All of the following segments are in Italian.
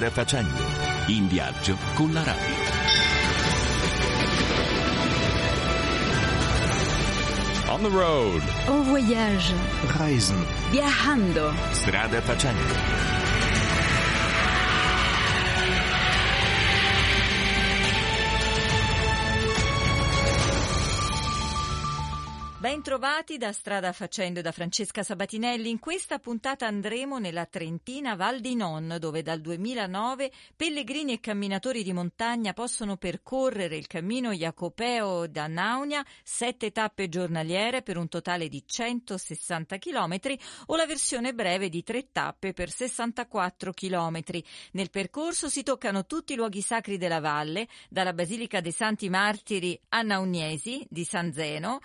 Strada facendo, in viaggio con la radio. On the road. En voyage. Reisen. Viajando. Strada facendo. Bentrovati da Strada Facendo da Francesca Sabatinelli. In questa puntata andremo nella Trentina Val di Non, dove dal 2009 pellegrini e camminatori di montagna possono percorrere il cammino Jacopeo da Naunia, sette tappe giornaliere per un totale di 160 km o la versione breve di tre tappe per 64 km. Nel percorso si toccano tutti i luoghi sacri della valle, dalla Basilica dei Santi Martiri a Nauniesi di San Zeno,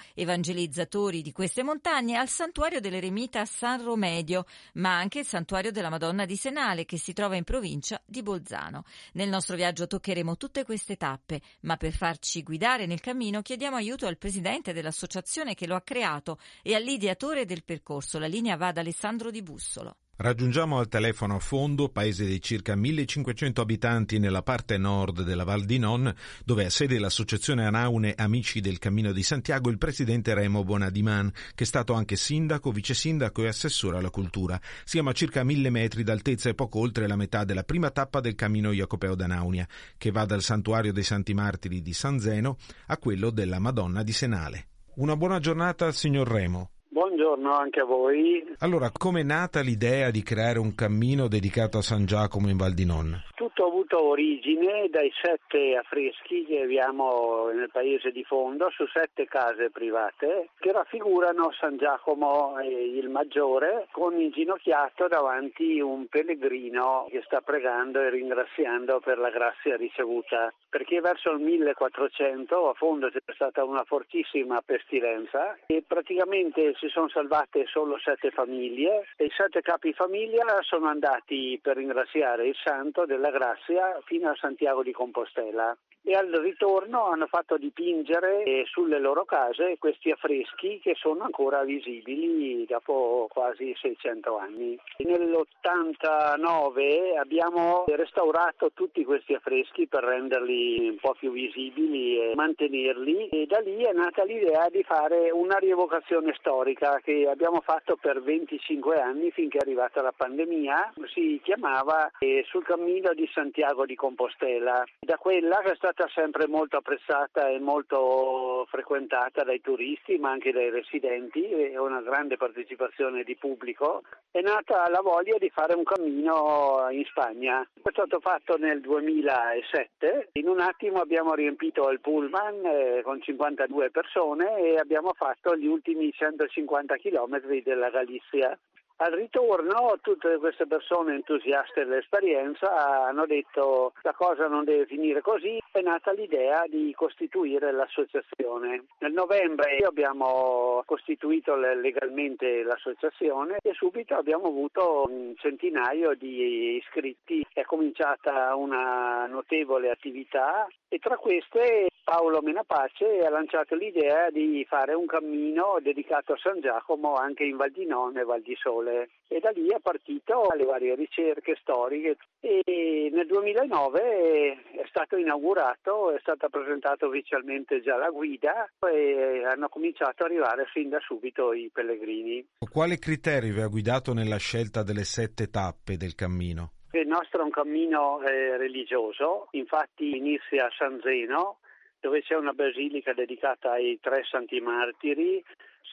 evangelizzatori di queste montagne al santuario dell'eremita San Romedio, ma anche il santuario della Madonna di Senale che si trova in provincia di Bolzano. Nel nostro viaggio toccheremo tutte queste tappe, ma per farci guidare nel cammino chiediamo aiuto al presidente dell'associazione che lo ha creato e all'ideatore del percorso. La linea va ad Alessandro Di Bussolo. Raggiungiamo al telefono a fondo, paese di circa 1500 abitanti nella parte nord della Val di Non, dove ha sede l'associazione Anaune Amici del Cammino di Santiago, il presidente Remo Bonadiman, che è stato anche sindaco, vice sindaco e assessore alla cultura. Siamo a circa mille metri d'altezza e poco oltre la metà della prima tappa del cammino Jacopeo d'Anaunia, che va dal santuario dei Santi Martiri di San Zeno a quello della Madonna di Senale. Una buona giornata signor Remo. Buongiorno anche a voi. Allora, com'è nata l'idea di creare un cammino dedicato a San Giacomo in Val di Non? Tutto ha avuto origine dai sette affreschi che abbiamo nel paese di fondo su sette case private che raffigurano San Giacomo il Maggiore con inginocchiato davanti un pellegrino che sta pregando e ringraziando per la grazia ricevuta. Perché verso il 1400 a fondo c'è stata una fortissima pestilenza e praticamente si sono salvate solo sette famiglie e i sette capi famiglia sono andati per ringraziare il santo della grazia fino a Santiago di Compostela e al ritorno hanno fatto dipingere sulle loro case questi affreschi che sono ancora visibili dopo quasi 600 anni. Nell'89 abbiamo restaurato tutti questi affreschi per renderli un po' più visibili e mantenerli e da lì è nata l'idea di fare una rievocazione storica che abbiamo fatto per 25 anni finché è arrivata la pandemia. Si chiamava Sul cammino di Santiago di Compostela. Da quella che è stata stata sempre molto apprezzata e molto frequentata dai turisti ma anche dai residenti e una grande partecipazione di pubblico. È nata la voglia di fare un cammino in Spagna. È stato fatto nel 2007. In un attimo abbiamo riempito il pullman eh, con 52 persone e abbiamo fatto gli ultimi 150 km della Galizia. Al ritorno tutte queste persone entusiaste dell'esperienza hanno detto la cosa non deve finire così, è nata l'idea di costituire l'associazione. Nel novembre abbiamo costituito legalmente l'associazione e subito abbiamo avuto un centinaio di iscritti, è cominciata una notevole attività e tra queste Paolo Menapace ha lanciato l'idea di fare un cammino dedicato a San Giacomo anche in Val di Non e Val di Sole e da lì è partito le varie ricerche storiche e nel 2009 è stato inaugurato, è stata presentata ufficialmente già la guida e hanno cominciato ad arrivare fin da subito i pellegrini. Quale criterio vi ha guidato nella scelta delle sette tappe del cammino? Il nostro è un cammino eh, religioso, infatti inizia a San Zeno, dove c'è una basilica dedicata ai tre santi martiri,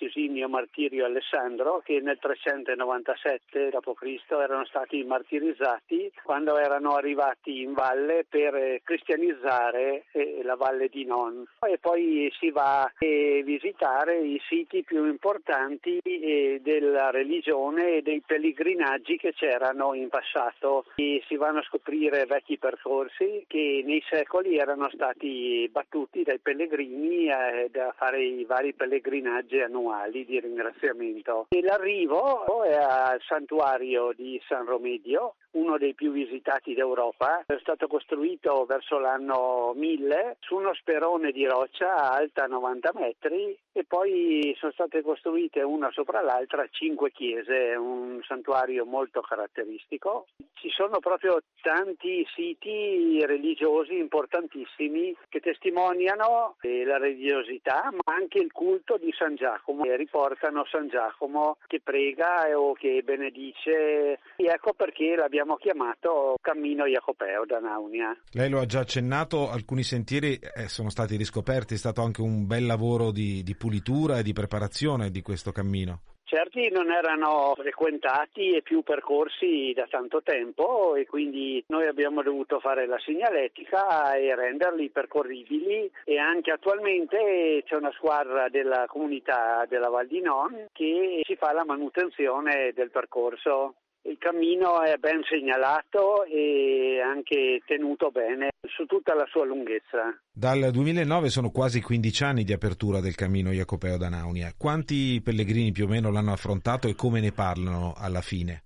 Sisinio Martirio Alessandro, che nel 397 d.C. erano stati martirizzati quando erano arrivati in valle per cristianizzare eh, la valle di Non. E poi si va a visitare i siti più importanti eh, della religione e dei pellegrinaggi che c'erano in passato. E si vanno a scoprire vecchi percorsi che nei secoli erano stati battuti dai pellegrini eh, da fare i vari pellegrinaggi annuali annuali di ringraziamento. E l'arrivo è al santuario di San Romedio uno dei più visitati d'Europa. È stato costruito verso l'anno 1000 su uno sperone di roccia alta 90 metri e poi sono state costruite una sopra l'altra cinque chiese, un santuario molto caratteristico. Ci sono proprio tanti siti religiosi importantissimi che testimoniano la religiosità ma anche il culto di San Giacomo e riportano San Giacomo che prega o che benedice e ecco perché l'abbiamo chiamato Cammino Jacopeo da Naunia. Lei lo ha già accennato, alcuni sentieri eh, sono stati riscoperti, è stato anche un bel lavoro di, di pulitura e di preparazione di questo cammino. Certi non erano frequentati e più percorsi da tanto tempo e quindi noi abbiamo dovuto fare la segnaletica e renderli percorribili e anche attualmente c'è una squadra della comunità della Val di Non che si fa la manutenzione del percorso. Il cammino è ben segnalato e anche tenuto bene su tutta la sua lunghezza. Dal 2009 sono quasi 15 anni di apertura del cammino Jacopeo da Naunia. Quanti pellegrini più o meno l'hanno affrontato e come ne parlano alla fine?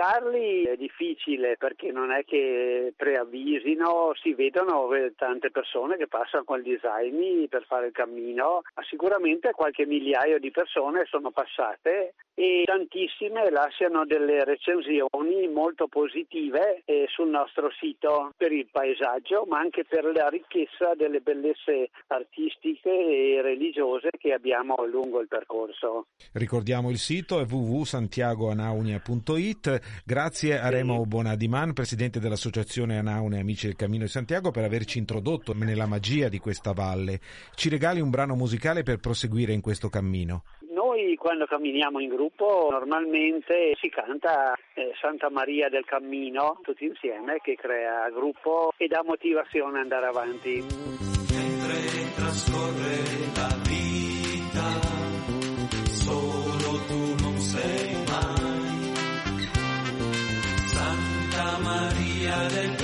Quantificarli è difficile perché non è che preavvisino, si vedono tante persone che passano con gli zaini per fare il cammino, ma sicuramente qualche migliaio di persone sono passate e tantissime lasciano delle recensioni molto positive sul nostro sito per il paesaggio, ma anche per la ricchezza delle bellezze artistiche e religiose che abbiamo lungo il percorso. Ricordiamo il sito è www.santiagoanaunia.it. Grazie a Remo Bonadiman, presidente dell'associazione Anaunia Amici del Cammino di Santiago, per averci introdotto nella magia di questa valle. Ci regali un brano musicale per proseguire in questo cammino. Noi quando camminiamo in gruppo normalmente si canta eh, Santa Maria del Cammino tutti insieme che crea gruppo e dà motivazione ad andare avanti. Mentre trascorre Maria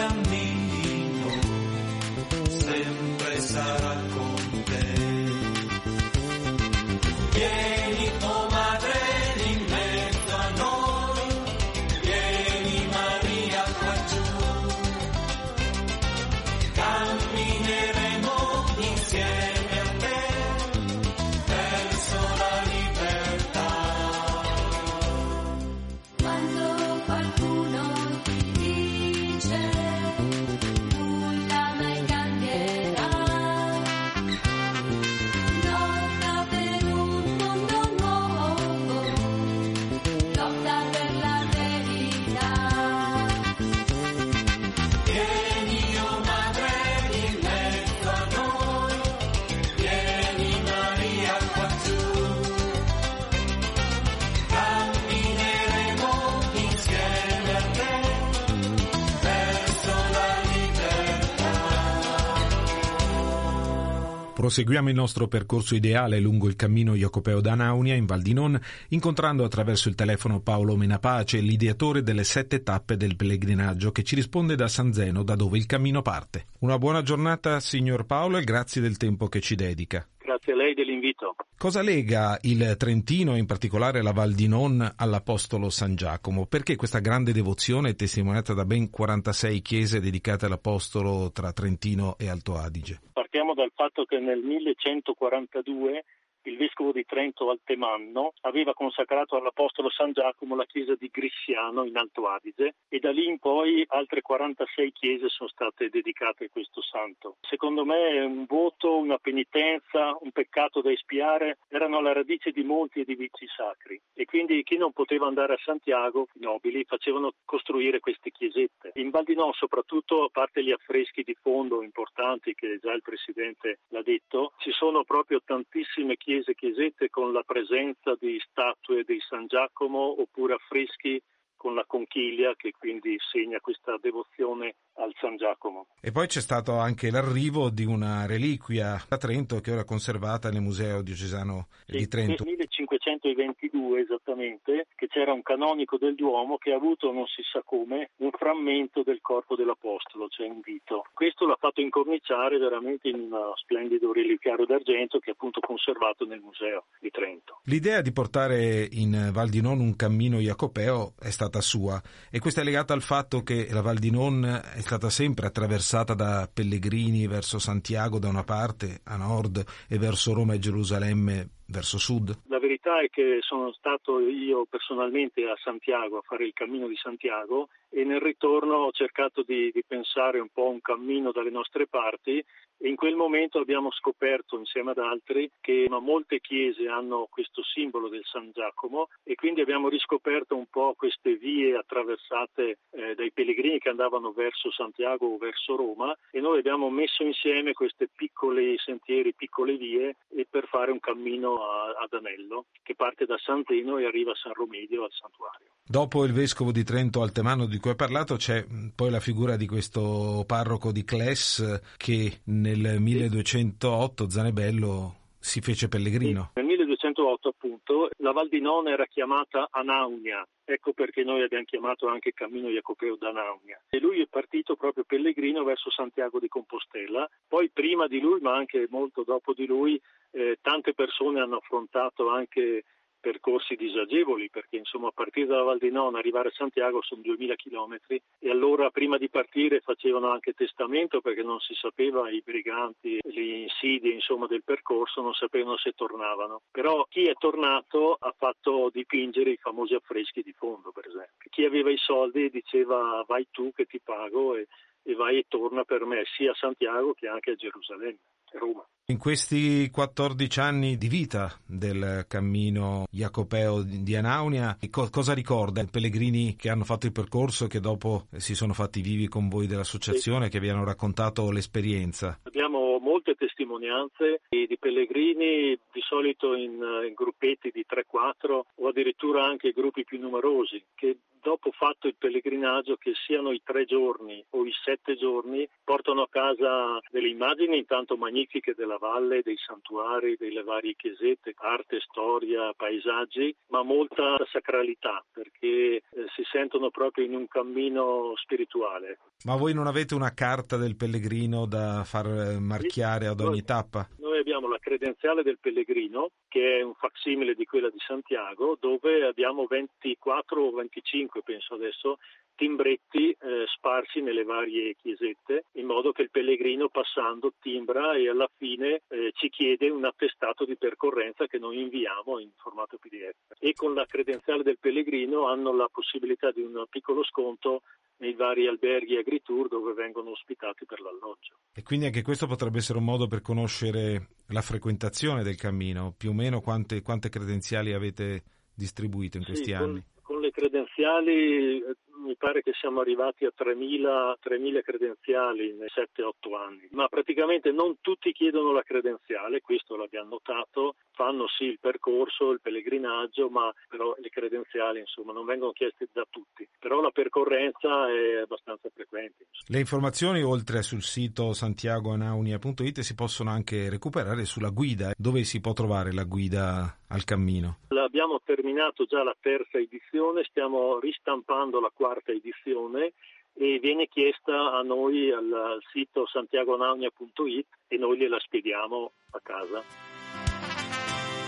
Proseguiamo il nostro percorso ideale lungo il cammino Jacopeo da Naunia in Val di Non, incontrando attraverso il telefono Paolo Menapace, l'ideatore delle sette tappe del pellegrinaggio, che ci risponde da San Zeno, da dove il cammino parte. Una buona giornata, signor Paolo, e grazie del tempo che ci dedica. Grazie a lei dell'invito. Cosa lega il Trentino, in particolare la Val di Non, all'Apostolo San Giacomo? Perché questa grande devozione è testimoniata da ben 46 chiese dedicate all'Apostolo tra Trentino e Alto Adige? Partiamo dal fatto che nel 1142 il vescovo di Trento Altemanno aveva consacrato all'Apostolo San Giacomo la chiesa di Grissiano in Alto Adige e da lì in poi altre 46 chiese sono state dedicate a questo santo. Secondo me è un voto, una penitenza, un peccato da espiare erano alla radice di molti edifici sacri e quindi chi non poteva andare a Santiago, i nobili, facevano costruire queste chiesette. In Val soprattutto, a parte gli affreschi di fondo importanti che già il Presidente l'ha detto, ci sono proprio tantissime chiese chiese, chiesette con la presenza di statue di San Giacomo oppure affreschi con la conchiglia che quindi segna questa devozione al San Giacomo. E poi c'è stato anche l'arrivo di una reliquia a Trento che ora è conservata nel Museo Diocesano Sì, di Trento. Nel 1522 esattamente, che c'era un canonico del Duomo che ha avuto, non si sa come, un frammento del corpo dell'Apostolo, cioè un dito. Questo l'ha fatto incorniciare veramente in un splendido reliquiario d'argento che è appunto conservato nel Museo di Trento. L'idea di portare in Val di Non un cammino jacopeo è stata stata sua e questa è legata al fatto che la Val di Non è stata sempre attraversata da pellegrini verso Santiago da una parte a nord e verso Roma e Gerusalemme verso sud? Verità è che sono stato io personalmente a Santiago a fare il cammino di Santiago e nel ritorno ho cercato di, di pensare un po' un cammino dalle nostre parti e in quel momento abbiamo scoperto insieme ad altri che molte chiese hanno questo simbolo del San Giacomo e quindi abbiamo riscoperto un po' queste vie attraversate eh, dai pellegrini che andavano verso Santiago o verso Roma e noi abbiamo messo insieme questi piccoli sentieri, piccole vie per fare un cammino a, ad Anello che parte da Sant'Eno e arriva a San Romedio al santuario. Dopo il vescovo di Trento Altemano di cui hai parlato c'è poi la figura di questo parroco di Cles che nel 1208 Zanebello si fece pellegrino. Nel 1208 appunto la Val di Non era chiamata Anaunia, ecco perché noi abbiamo chiamato anche Cammino Jacopeo d'Anaunia. E lui è partito proprio pellegrino verso Santiago di Compostela, poi prima di lui ma anche molto dopo di lui eh, tante persone hanno affrontato anche percorsi disagevoli perché insomma partire dalla Val di Non arrivare a Santiago sono 2000 chilometri e allora prima di partire facevano anche testamento perché non si sapeva i briganti, le insidie insomma del percorso non sapevano se tornavano. Però chi è tornato ha fatto dipingere i famosi affreschi di fondo per esempio. Chi aveva i soldi diceva vai tu che ti pago e, e vai e torna per me sia a Santiago che anche a Gerusalemme Roma in questi 14 anni di vita del cammino Jacopeo di Anaunia, co- cosa ricorda i pellegrini che hanno fatto il percorso e che dopo si sono fatti vivi con voi dell'associazione, che vi hanno raccontato l'esperienza? Abbiamo molte testimonianze di pellegrini, di solito in, in gruppetti di 3-4 o addirittura anche gruppi più numerosi, che dopo fatto il pellegrinaggio, che siano i tre giorni o i sette giorni, portano a casa delle immagini intanto magnifiche della valle, dei santuari, delle varie chiesette, arte, storia, paesaggi, ma molta sacralità perché eh, si sentono proprio in un cammino spirituale. Ma voi non avete una carta del pellegrino da far marchiare ad ogni tappa? Noi abbiamo la credenziale del pellegrino, che è un facsimile di quella di Santiago, dove abbiamo 24 o 25, penso adesso, timbretti eh, sparsi nelle varie chiesette, in modo che il pellegrino passando timbra e alla fine eh, ci chiede un attestato di percorrenza che noi inviamo in formato PDF. E con la credenziale del pellegrino hanno la possibilità di un piccolo sconto nei vari alberghi agritour dove vengono ospitati per l'alloggio. E quindi anche questo potrebbe essere un modo per conoscere la frequentazione del cammino, più o meno quante, quante credenziali avete distribuito in questi Sì, anni? Con, con le credenziali eh, mi pare che siamo arrivati a 3.000, 3.000 credenziali nei 7-8 anni, ma praticamente non tutti chiedono la credenziale, questo l'abbiamo notato, fanno sì il percorso, il pellegrinaggio, ma però le credenziali insomma non vengono chieste da tutti, però la percorrenza è abbastanza frequente. Le informazioni, oltre sul sito santiagoanaunia.it, si possono anche recuperare sulla guida. Dove si può trovare la guida al cammino? Abbiamo terminato già la terza edizione, stiamo ristampando la quarta edizione e viene chiesta a noi al, al sito santiagonaunia.it e noi gliela spediamo a casa.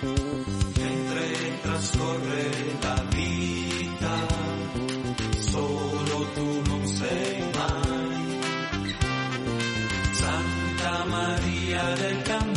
Mentre trascorre la vita, solo tu non sei mai. Santa Maria del Cammino,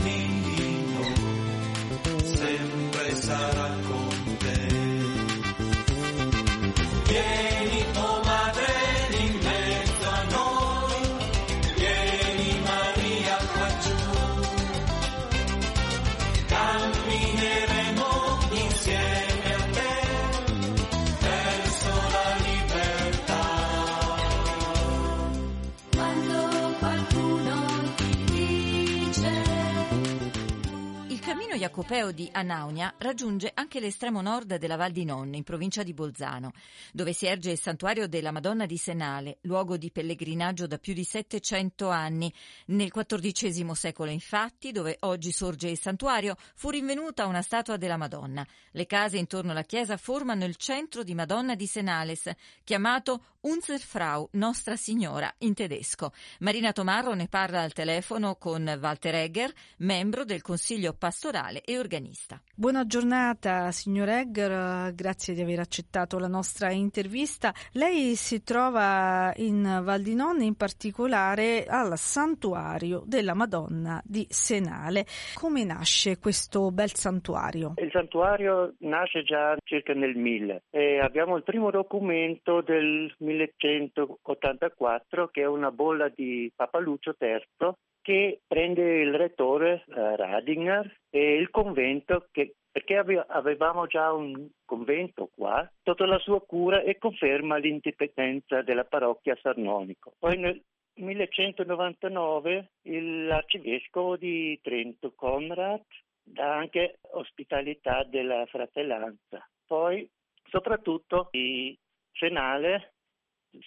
cammino Jacopeo di Anaunia raggiunge anche l'estremo nord della Val di Non, in provincia di Bolzano, dove si erge il santuario della Madonna di Senale, luogo di pellegrinaggio da più di 700 anni. Nel XIV secolo, infatti, dove oggi sorge il santuario, fu rinvenuta una statua della Madonna. Le case intorno alla chiesa formano il centro di Madonna di Senales, chiamato Unserfrau, Nostra Signora, in tedesco. Marina Tomarro ne parla al telefono con Walter Egger, membro del Consiglio pastorale musicale e organista. Buona giornata signor Egger, grazie di aver accettato la nostra intervista. Lei si trova in Val di Non, in particolare al santuario della Madonna di Senale. Come nasce questo bel santuario? Il santuario nasce già circa nel 1000 e abbiamo il primo documento del 1184 che è una bolla di Papa Lucio III che prende il rettore eh, Radinger e il convento che perché ave- avevamo già un convento qua, sotto la sua cura e conferma l'indipendenza della parrocchia Sarnonico. Poi nel 1199 l'arcivescovo di Trento, Conrad, dà anche ospitalità della fratellanza. Poi, soprattutto, il Senale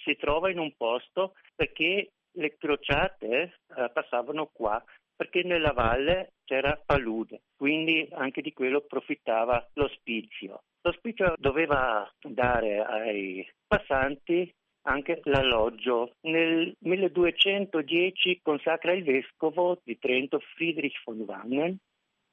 si trova in un posto perché le crociate eh, passavano qua perché nella valle c'era palude, quindi anche di quello approfittava l'ospizio. L'ospizio doveva dare ai passanti anche l'alloggio. Nel 1210 consacra il vescovo di Trento Friedrich von Wangen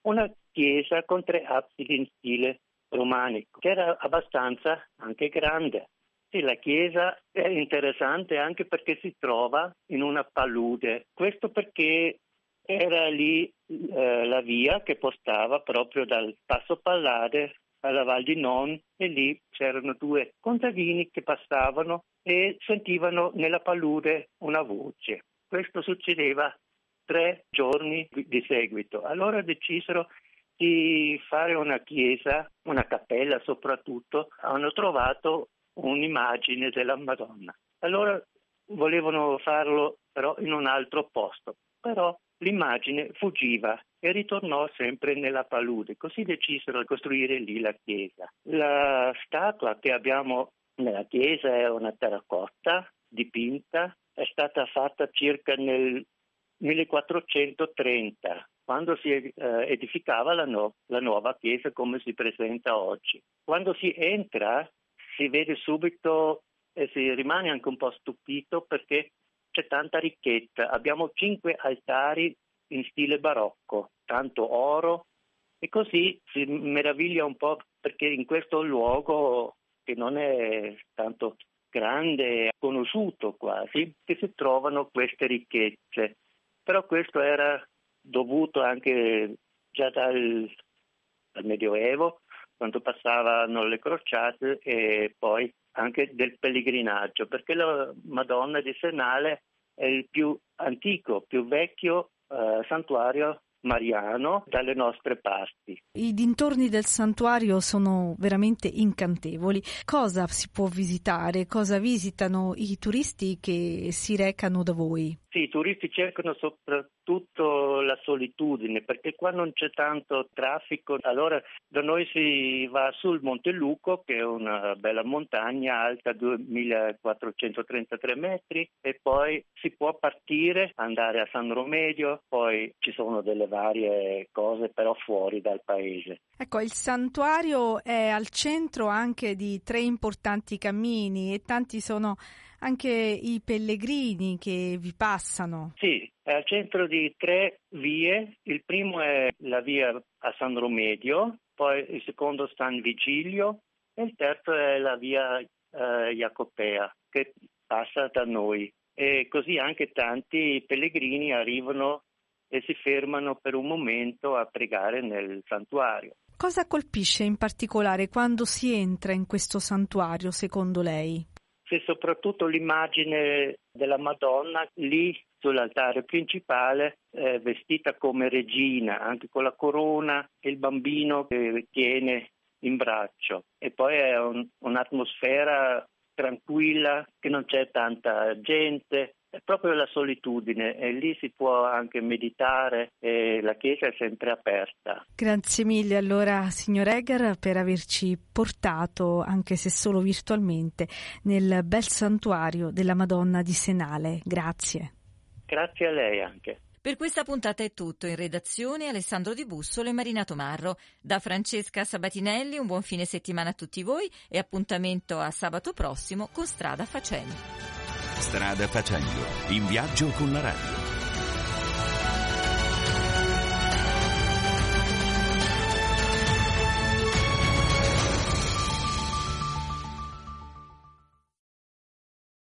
una chiesa con tre absidi in stile romanico, che era abbastanza anche grande. Sì, la chiesa è interessante anche perché si trova in una palude. Questo perché era lì eh, la via che postava proprio dal Passo Pallade alla Val di Non e lì c'erano due contadini che passavano e sentivano nella palude una voce. Questo succedeva tre giorni di seguito. Allora decisero di fare una chiesa, una cappella soprattutto, hanno trovato un'immagine della Madonna. Allora volevano farlo però in un altro posto, però l'immagine fuggiva e ritornò sempre nella palude, così decisero di costruire lì la chiesa. La statua che abbiamo nella chiesa è una terracotta dipinta, è stata fatta circa nel 1430, quando si eh, edificava la, no- la nuova chiesa come si presenta oggi. Quando si entra si vede subito e si rimane anche un po' stupito perché c'è tanta ricchezza. Abbiamo cinque altari in stile barocco, tanto oro e così si meraviglia un po' perché in questo luogo che non è tanto grande, conosciuto quasi, che si trovano queste ricchezze. Però questo era dovuto anche già dal, dal Medioevo, quando passavano le crociate e poi anche del pellegrinaggio, perché la Madonna di Senale è il più antico, più vecchio eh, santuario mariano dalle nostre parti. I dintorni del santuario sono veramente incantevoli. Cosa si può visitare? Cosa visitano i turisti che si recano da voi? Sì, i turisti cercano soprattutto la solitudine perché qua non c'è tanto traffico. Allora da noi si va sul Monte Luco che è una bella montagna alta 2433 metri e poi si può partire, andare a San Romedio, poi ci sono delle varie cose però fuori dal paese. Ecco, il santuario è al centro anche di tre importanti cammini e tanti sono anche i pellegrini che vi passano. Sì, è al centro di tre vie. Il primo è la via a San Romedio, poi il secondo San Vigilio e il terzo è la via eh, Jacopea che passa da noi. E così anche tanti pellegrini arrivano e si fermano per un momento a pregare nel santuario. Cosa colpisce in particolare quando si entra in questo santuario, secondo lei? C'è soprattutto l'immagine della Madonna lì sull'altare principale eh, vestita come regina, anche con la corona e il bambino che tiene in braccio. E poi è un- un'atmosfera tranquilla, che non c'è tanta gente, è proprio la solitudine e lì si può anche meditare e la chiesa è sempre aperta. Grazie mille allora signor Egger per averci portato, anche se solo virtualmente, nel bel santuario della Madonna di Senale. Grazie. Grazie a lei anche. Per questa puntata è tutto. In redazione Alessandro Di Bussolo e Marina Tomarro. Da Francesca Sabatinelli un buon fine settimana a tutti voi e appuntamento a sabato prossimo con Strada Facendo. Strada facendo, in viaggio con la radio.